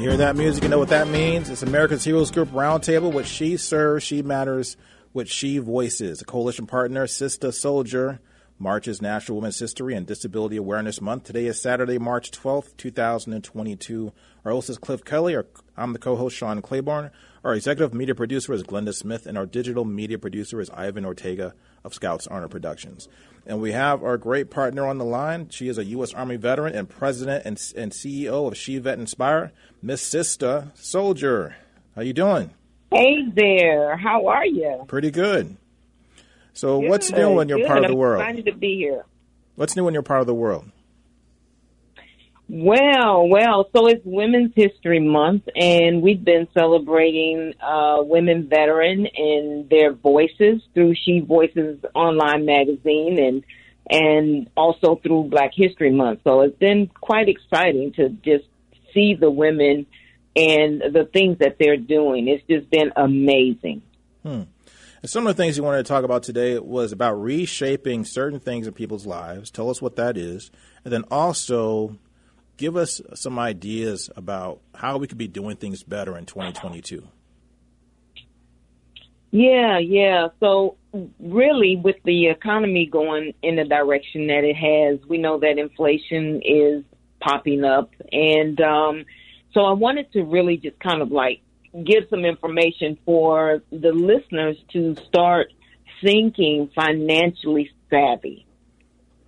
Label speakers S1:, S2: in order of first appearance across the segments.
S1: You hear that music, you know what that means? It's America's Heroes Group Roundtable, which she serves, she matters, which she voices. A coalition partner, Sistah Soldier, March is National Women's History and Disability Awareness Month. Today is Saturday, March 12th, 2022. Our host is Cliff Kelly. I'm the co-host, Sean Claiborne. Our executive media producer is Glenda Smith, and our digital media producer is Ivan Ortega of Scouts Honor Productions. And we have our great partner on the line. She is a U.S. Army veteran and president and, and CEO of She Vet Inspire, Miss Sistah Soldier. How you doing?
S2: Hey there. How are you?
S1: Pretty good. So, good, what's new in your
S2: good.
S1: part of the world?
S2: I'm excited to be here.
S1: What's new in your part of the world?
S2: Well, well, so it's Women's History Month, and we've been celebrating uh, women veteran and their voices through She Voices online magazine and and also through Black History Month. So it's been quite exciting to just see the women and the things that they're doing. It's just been amazing.
S1: Hmm. Some of the things you wanted to talk about today was about reshaping certain things in people's lives. Tell us what that is, and then also give us some ideas about how we could be doing things better in 2022.
S2: Yeah, yeah. So really with the economy going in the direction that it has, we know that inflation is popping up and um so I wanted to really just kind of like give some information for the listeners to start thinking financially savvy.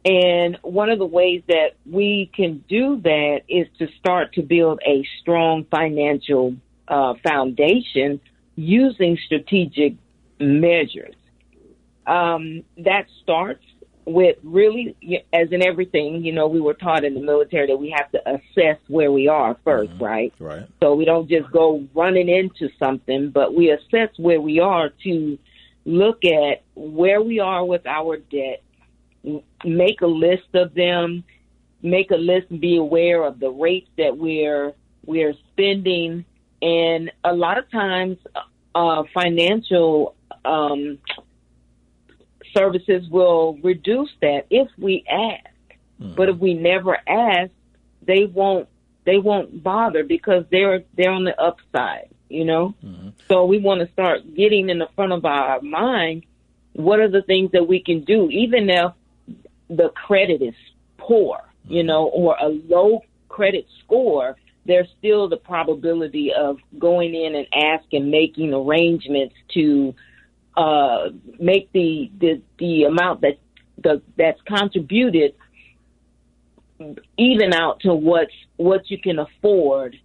S2: And one of the ways that we can do that is to start to build a strong financial uh, foundation using strategic measures. Um, that starts with really, as in everything, you know, we were taught in the military that we have to assess where we are 1st mm-hmm. right?
S1: Right.
S2: So we don't just go running into something, but we assess where we are to look at where we are with our debt, make a list of them, make a list and be aware of the rates that we're we're spending, and a lot of times, uh, financial um, services will reduce that if we ask. Mm-hmm. But if we never ask, they won't they won't bother because they're they're on the upside, you know. Mm-hmm. So we want to start getting in the front of our mind. What are the things that we can do, even if the credit is poor, you mm-hmm. know, or a low credit score? There's still the probability of going in and asking, making arrangements to uh, make the, the the amount that the, that's contributed even out to what's what you can afford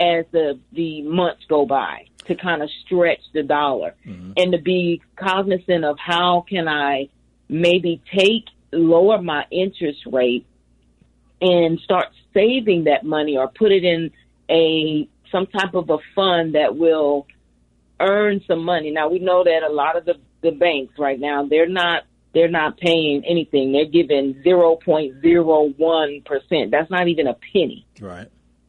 S2: as the the months go by to kind of stretch the dollar mm-hmm. and to be cognizant of how can I maybe take lower my interest rate and start saving that money or put it in a some type of a fund that will earn some money. Now we know that a lot of the, the banks right now they're not they're not paying anything. They're giving zero point zero one percent. That's not even a penny.
S1: Right.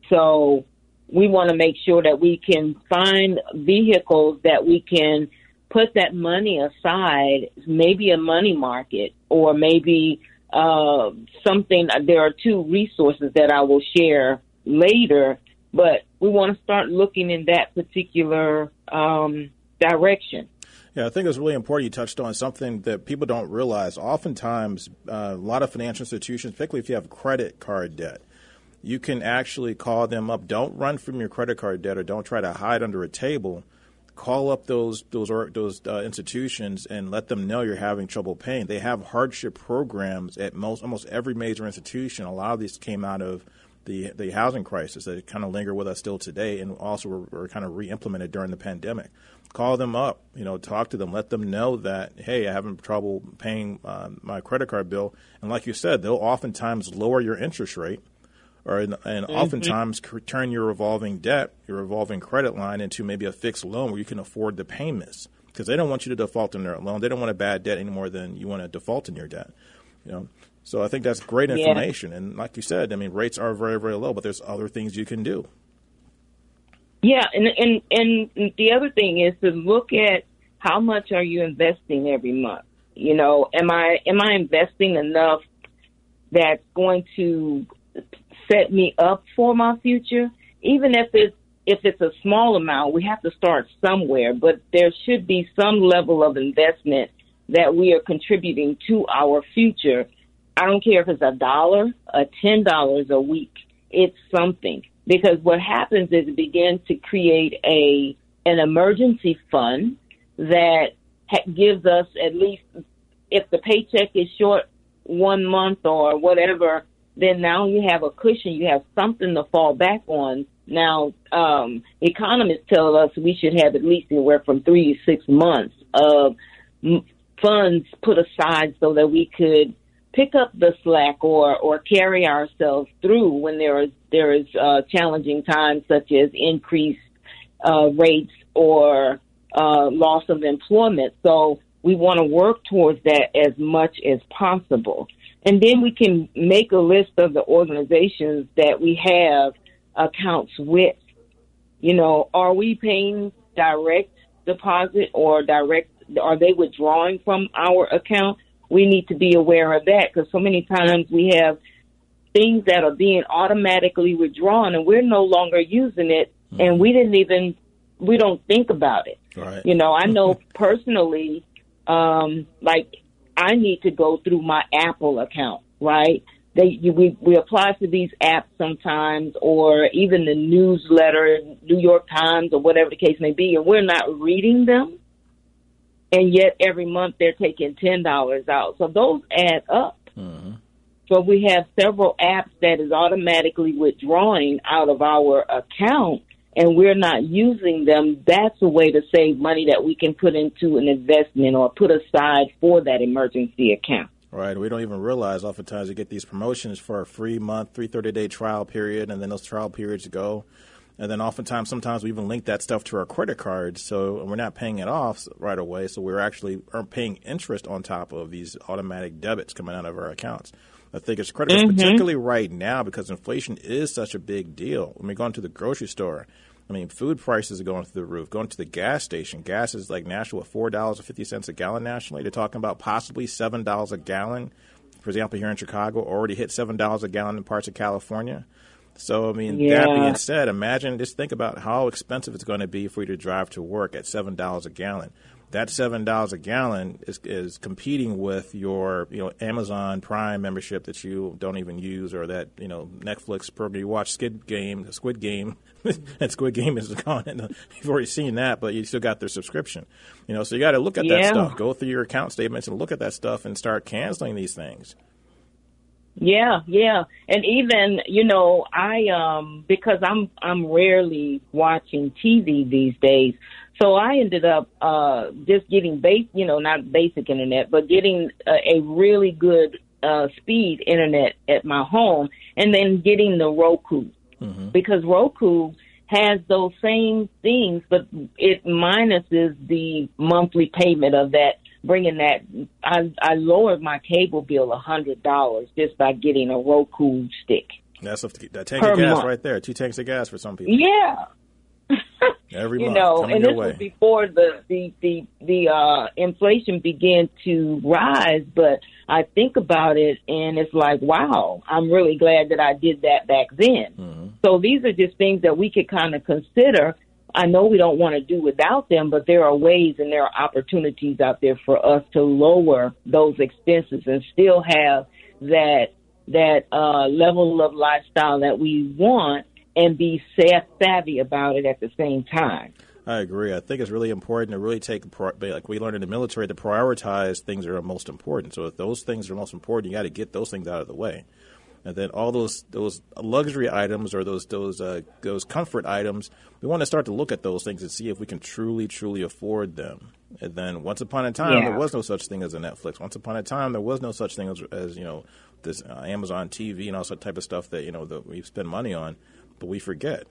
S2: So we want to make sure that we can find vehicles that we can put that money aside, maybe a money market or maybe uh, something. There are two resources that I will share later but we want to start looking in that particular um, direction.
S1: Yeah, I think it's really important you touched on something that people don't realize. Oftentimes, uh, a lot of financial institutions, particularly if you have credit card debt, you can actually call them up. Don't run from your credit card debt or don't try to hide under a table. Call up those those those uh, institutions and let them know you're having trouble paying. They have hardship programs at most almost every major institution. A lot of these came out of the the housing crisis that kind of linger with us still today, and also were, were kind of re-implemented during the pandemic. Call them up, you know, talk to them, let them know that hey, I'm having trouble paying uh, my credit card bill, and like you said, they'll oftentimes lower your interest rate, or and mm-hmm. oftentimes turn your revolving debt, your revolving credit line, into maybe a fixed loan where you can afford the payments because they don't want you to default in their loan. They don't want a bad debt any more than you want to default in your debt. You know, so I think that's great information. Yeah. And like you said, I mean, rates are very, very low, but there's other things you can do.
S2: Yeah, and and and the other thing is to look at how much are you investing every month. You know, am I am I investing enough that's going to set me up for my future? even if it's if it's a small amount, we have to start somewhere, but there should be some level of investment that we are contributing to our future. I don't care if it's a dollar, a ten dollars a week. It's something because what happens is it begins to create a an emergency fund that ha- gives us at least if the paycheck is short one month or whatever, then now you have a cushion. You have something to fall back on. Now, um, economists tell us we should have at least anywhere from three to six months of funds put aside so that we could pick up the slack or or carry ourselves through when there is there is uh, challenging times such as increased uh, rates or uh, loss of employment. So we want to work towards that as much as possible. And then we can make a list of the organizations that we have accounts with. You know, are we paying direct deposit or direct, are they withdrawing from our account? We need to be aware of that because so many times we have things that are being automatically withdrawn and we're no longer using it mm-hmm. and we didn't even, we don't think about it. Right. You know, I know personally um, like I need to go through my Apple account, right? They you, we we apply to these apps sometimes, or even the newsletter, New York Times, or whatever the case may be, and we're not reading them, and yet every month they're taking ten dollars out. So those add up. Mm-hmm. So we have several apps that is automatically withdrawing out of our account and we're not using them, that's a way to save money that we can put into an investment or put aside for that emergency account.
S1: Right. We don't even realize oftentimes we get these promotions for a free month, 330 day trial period, and then those trial periods go. And then oftentimes, sometimes we even link that stuff to our credit cards, so we're not paying it off right away. So we're actually paying interest on top of these automatic debits coming out of our accounts. I think it's critical, mm-hmm. particularly right now because inflation is such a big deal. When we go into the grocery store, I mean, food prices are going through the roof. Going to the gas station, gas is like national, at four dollars and fifty cents a gallon nationally. They're talking about possibly seven dollars a gallon. For example, here in Chicago, already hit seven dollars a gallon in parts of California. So, I mean, yeah. that being said, imagine just think about how expensive it's going to be for you to drive to work at seven dollars a gallon that seven dollars a gallon is is competing with your you know Amazon Prime membership that you don't even use or that you know Netflix program you watch Squid Game Squid Game and Squid Game is gone and you've already seen that but you still got their subscription you know so you got to look at yeah. that stuff go through your account statements and look at that stuff and start canceling these things.
S2: Yeah, yeah. And even, you know, I um because I'm I'm rarely watching TV these days. So I ended up uh, just getting base, you know, not basic internet, but getting a, a really good uh, speed internet at my home, and then getting the Roku mm-hmm. because Roku has those same things, but it minuses the monthly payment of that. Bringing that, I, I lowered my cable bill a hundred dollars just by getting a Roku stick.
S1: That's a, that tank of gas month. right there. Two tanks of gas for some people.
S2: Yeah,
S1: Every
S2: you
S1: month,
S2: know, and this
S1: way.
S2: was before the the the the uh, inflation began to rise. But I think about it, and it's like, wow, I'm really glad that I did that back then. Mm-hmm. So these are just things that we could kind of consider. I know we don't want to do without them, but there are ways and there are opportunities out there for us to lower those expenses and still have that that uh, level of lifestyle that we want and be savvy about it at the same time.
S1: I agree. I think it's really important to really take, like we learned in the military, to prioritize things that are most important. So if those things are most important, you got to get those things out of the way. And then all those those luxury items or those those uh, those comfort items, we want to start to look at those things and see if we can truly truly afford them. And then once upon a time, yeah. there was no such thing as a Netflix. Once upon a time, there was no such thing as, as you know this uh, Amazon TV and all that type of stuff that you know that we spend money on but we forget.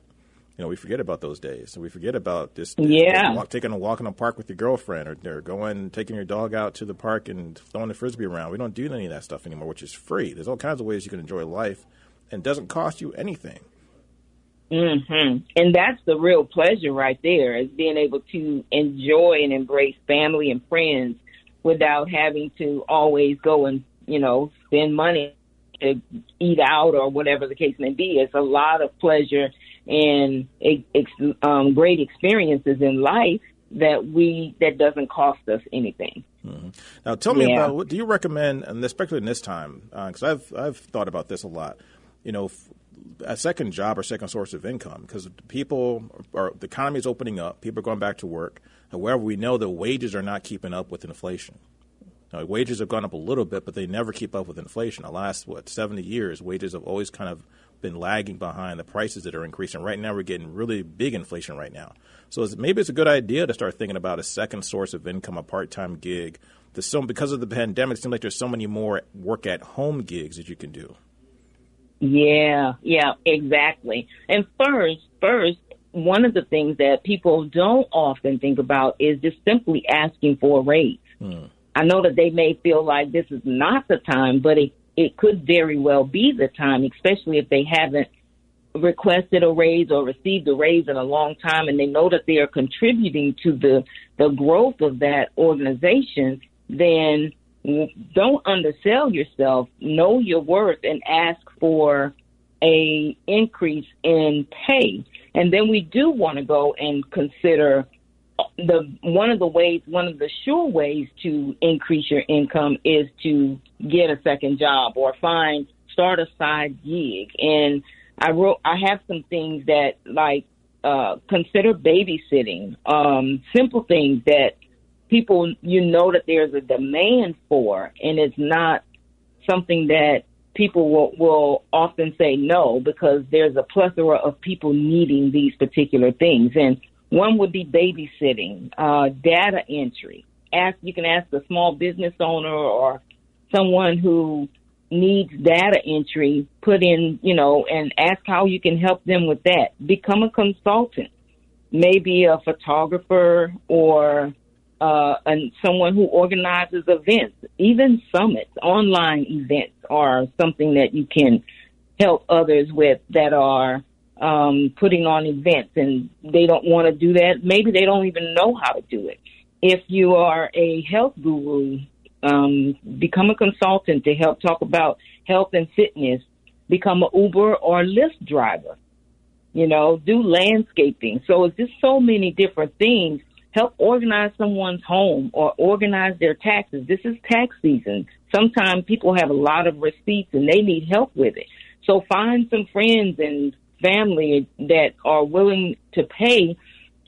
S1: You know, we forget about those days. So we forget about just
S2: yeah.
S1: walk, taking a walk in the park with your girlfriend or, or going, taking your dog out to the park and throwing the frisbee around. We don't do any of that stuff anymore, which is free. There's all kinds of ways you can enjoy life and doesn't cost you anything.
S2: Mhm. And that's the real pleasure right there is being able to enjoy and embrace family and friends without having to always go and, you know, spend money to eat out or whatever the case may be. It's a lot of pleasure and ex, um, great experiences in life that we that doesn't cost us anything.
S1: Mm-hmm. Now, tell me yeah. about what do you recommend, and especially in this time, because uh, I've I've thought about this a lot. You know, a second job or second source of income, because people are the economy is opening up, people are going back to work. However, we know that wages are not keeping up with inflation. Now, wages have gone up a little bit, but they never keep up with inflation. The last what seventy years, wages have always kind of been lagging behind the prices that are increasing. Right now, we're getting really big inflation right now. So it's, maybe it's a good idea to start thinking about a second source of income, a part-time gig. so because of the pandemic, it seems like there's so many more work at home gigs that you can do.
S2: Yeah, yeah, exactly. And first, first, one of the things that people don't often think about is just simply asking for a raise. Hmm. I know that they may feel like this is not the time, but it it could very well be the time, especially if they haven't requested a raise or received a raise in a long time and they know that they are contributing to the the growth of that organization, then don't undersell yourself. Know your worth and ask for a increase in pay. And then we do want to go and consider the one of the ways, one of the sure ways to increase your income is to get a second job or find start a side gig. And I wrote, I have some things that like uh, consider babysitting, um, simple things that people you know that there's a demand for, and it's not something that people will, will often say no because there's a plethora of people needing these particular things. And one would be babysitting, uh, data entry. Ask you can ask a small business owner or someone who needs data entry put in, you know, and ask how you can help them with that. Become a consultant, maybe a photographer or uh, and someone who organizes events, even summits, online events are something that you can help others with that are um, putting on events and they don't want to do that. Maybe they don't even know how to do it. If you are a health guru, um, become a consultant to help talk about health and fitness. Become an Uber or Lyft driver. You know, do landscaping. So it's just so many different things. Help organize someone's home or organize their taxes. This is tax season. Sometimes people have a lot of receipts and they need help with it. So find some friends and family that are willing to pay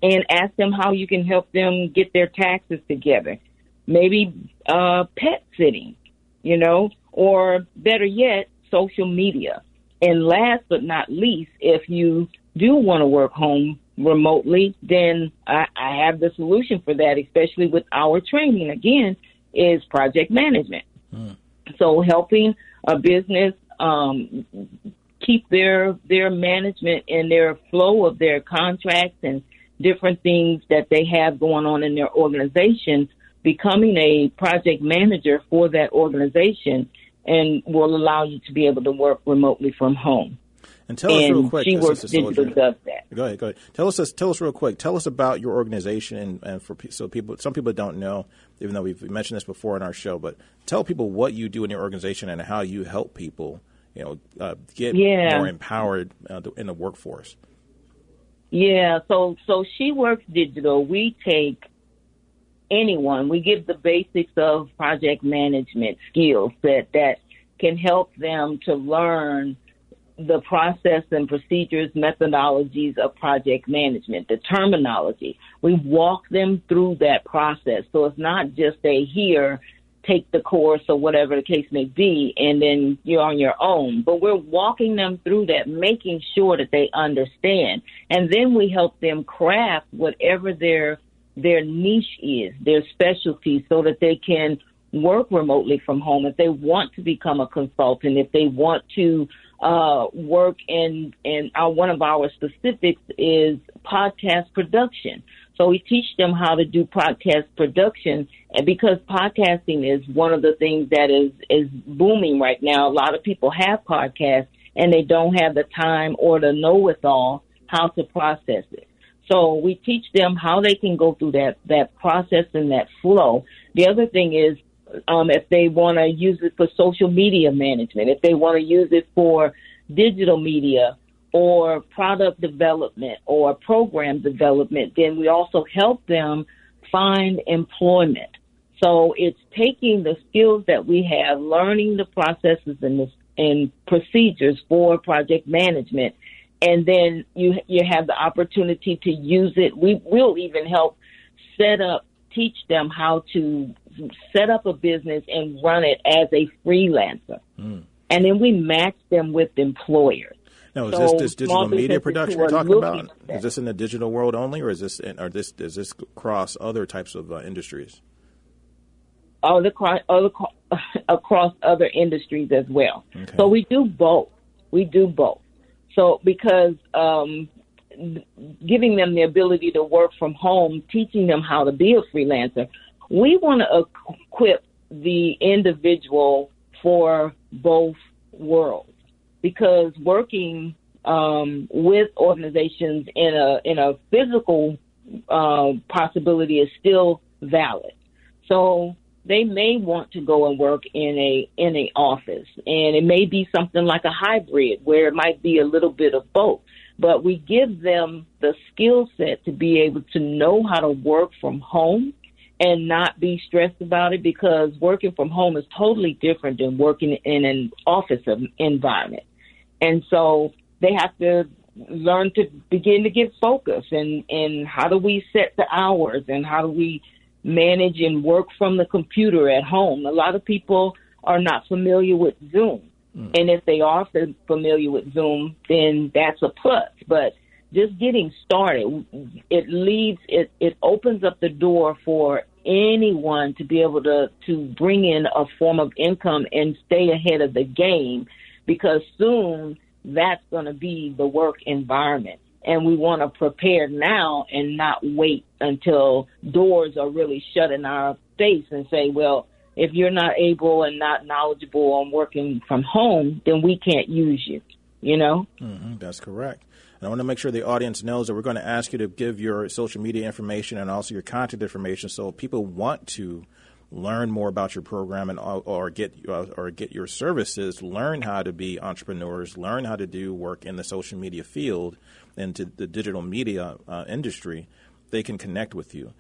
S2: and ask them how you can help them get their taxes together. Maybe uh, pet sitting, you know, or better yet, social media. And last but not least, if you do want to work home remotely, then I, I have the solution for that, especially with our training. Again, is project management. Mm. So helping a business um, keep their their management and their flow of their contracts and different things that they have going on in their organization, becoming a project manager for that organization and will allow you to be able to work remotely from home.
S1: And tell and us real quick.
S2: She works digital does that.
S1: Go ahead, go ahead. Tell us, tell us real quick. Tell us about your organization, and, and for so people, some people don't know, even though we've mentioned this before in our show. But tell people what you do in your organization and how you help people you know, uh, get yeah. more empowered uh, in the workforce?
S2: Yeah, so so she works digital. We take anyone. We give the basics of project management skills that that can help them to learn the process and procedures, methodologies of project management, the terminology. We walk them through that process. So it's not just a here take the course or whatever the case may be, and then you're on your own. But we're walking them through that, making sure that they understand, and then we help them craft whatever their their niche is, their specialty, so that they can work remotely from home. If they want to become a consultant, if they want to uh, work in our, one of our specifics is podcast production. So we teach them how to do podcast production, and because podcasting is one of the things that is is booming right now. A lot of people have podcasts and they don't have the time or the know-it-all how to process it. So we teach them how they can go through that that process and that flow. The other thing is um, if they want to use it for social media management, if they want to use it for digital media, or product development or program development, then we also help them find employment. So it's taking the skills that we have, learning the processes and, the, and procedures for project management, and then you you have the opportunity to use it. We will even help set up, teach them how to set up a business and run it as a freelancer, mm. and then we match them with employers.
S1: Now, is so this, this digital media production you're talking about? Is this in the digital world only, or is this, in, or this, does this cross other types of uh, industries?
S2: All across, all across other industries as well. Okay. So we do both. We do both. So because um, giving them the ability to work from home, teaching them how to be a freelancer, we want to equip the individual for both worlds because working um, with organizations in a in a physical uh, possibility is still valid. So they may want to go and work in a in a office, and it may be something like a hybrid where it might be a little bit of both. But we give them the skill set to be able to know how to work from home and not be stressed about it because working from home is totally different than working in an office environment. And so they have to learn to begin to get focus and, and how do we set the hours and how do we manage and work from the computer at home. A lot of people are not familiar with Zoom. Mm. And if they are familiar with Zoom, then that's a plus. But just getting started, it leads, it, it opens up the door for anyone to be able to, to bring in a form of income and stay ahead of the game because soon that's going to be the work environment. And we want to prepare now and not wait until doors are really shut in our face and say, well, if you're not able and not knowledgeable on working from home, then we can't use you, you know?
S1: Mm-hmm, that's correct. And I want to make sure the audience knows that we're going to ask you to give your social media information and also your contact information so people want to learn more about your program and or get uh, or get your services, learn how to be entrepreneurs, learn how to do work in the social media field and to the digital media uh, industry, they can connect with you.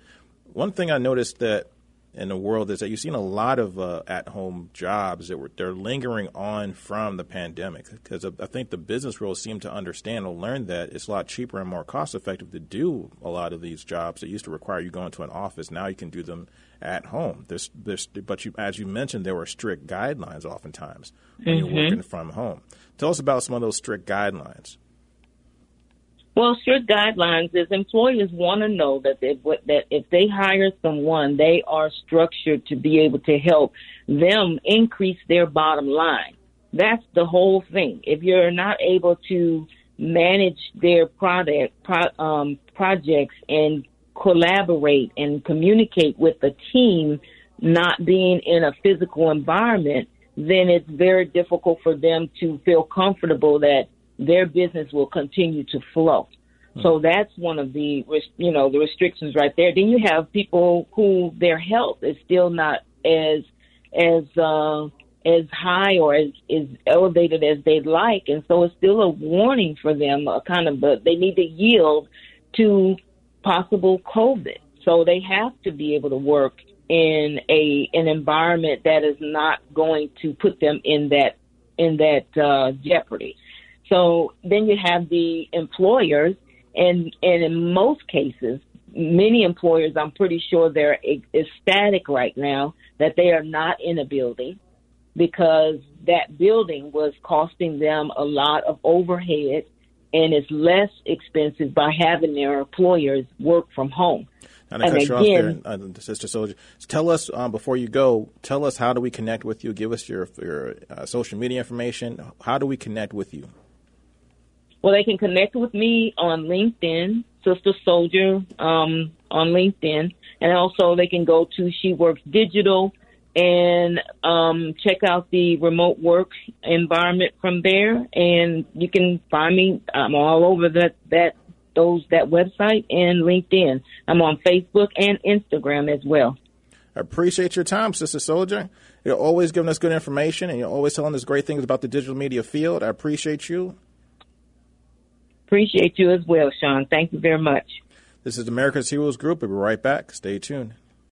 S1: One thing I noticed that in the world is that you've seen a lot of uh, at-home jobs that were they're lingering on from the pandemic because I think the business world seemed to understand or learn that it's a lot cheaper and more cost-effective to do a lot of these jobs that used to require you going to an office. Now you can do them at home. There's, there's, but you, as you mentioned, there were strict guidelines oftentimes when mm-hmm. you're working from home. Tell us about some of those strict guidelines.
S2: Well, strict guidelines is employers want to know that they, that if they hire someone, they are structured to be able to help them increase their bottom line. That's the whole thing. If you're not able to manage their product pro, um, projects and collaborate and communicate with the team, not being in a physical environment, then it's very difficult for them to feel comfortable that their business will continue to flow. Hmm. So that's one of the, you know, the restrictions right there. Then you have people who their health is still not as, as, uh, as high or as, as elevated as they'd like. And so it's still a warning for them, a kind of, but they need to yield to possible COVID. So they have to be able to work in a an environment that is not going to put them in that in that uh, jeopardy. So then you have the employers, and and in most cases, many employers, I'm pretty sure they're ecstatic right now that they are not in a building because that building was costing them a lot of overhead and it's less expensive by having their employers work from home.
S1: And, and again, there, uh, Sistah Soldier, tell us um, before you go. Tell us how do we connect with you? Give us your your uh, social media information. How do we connect with you?
S2: Well, they can connect with me on LinkedIn, Sistah Soldier, um, on LinkedIn, and also they can go to She Works Digital and um, check out the remote work environment from there. And you can find me. I'm all over that that those that website and LinkedIn. I'm on Facebook and Instagram as well.
S1: I appreciate your time, Sistah Soldier. You're always giving us good information, and you're always telling us great things about the digital media field. I appreciate you.
S2: Appreciate you as well, Sean. Thank you very much.
S1: This is America's Heroes Group. We'll be right back. Stay tuned.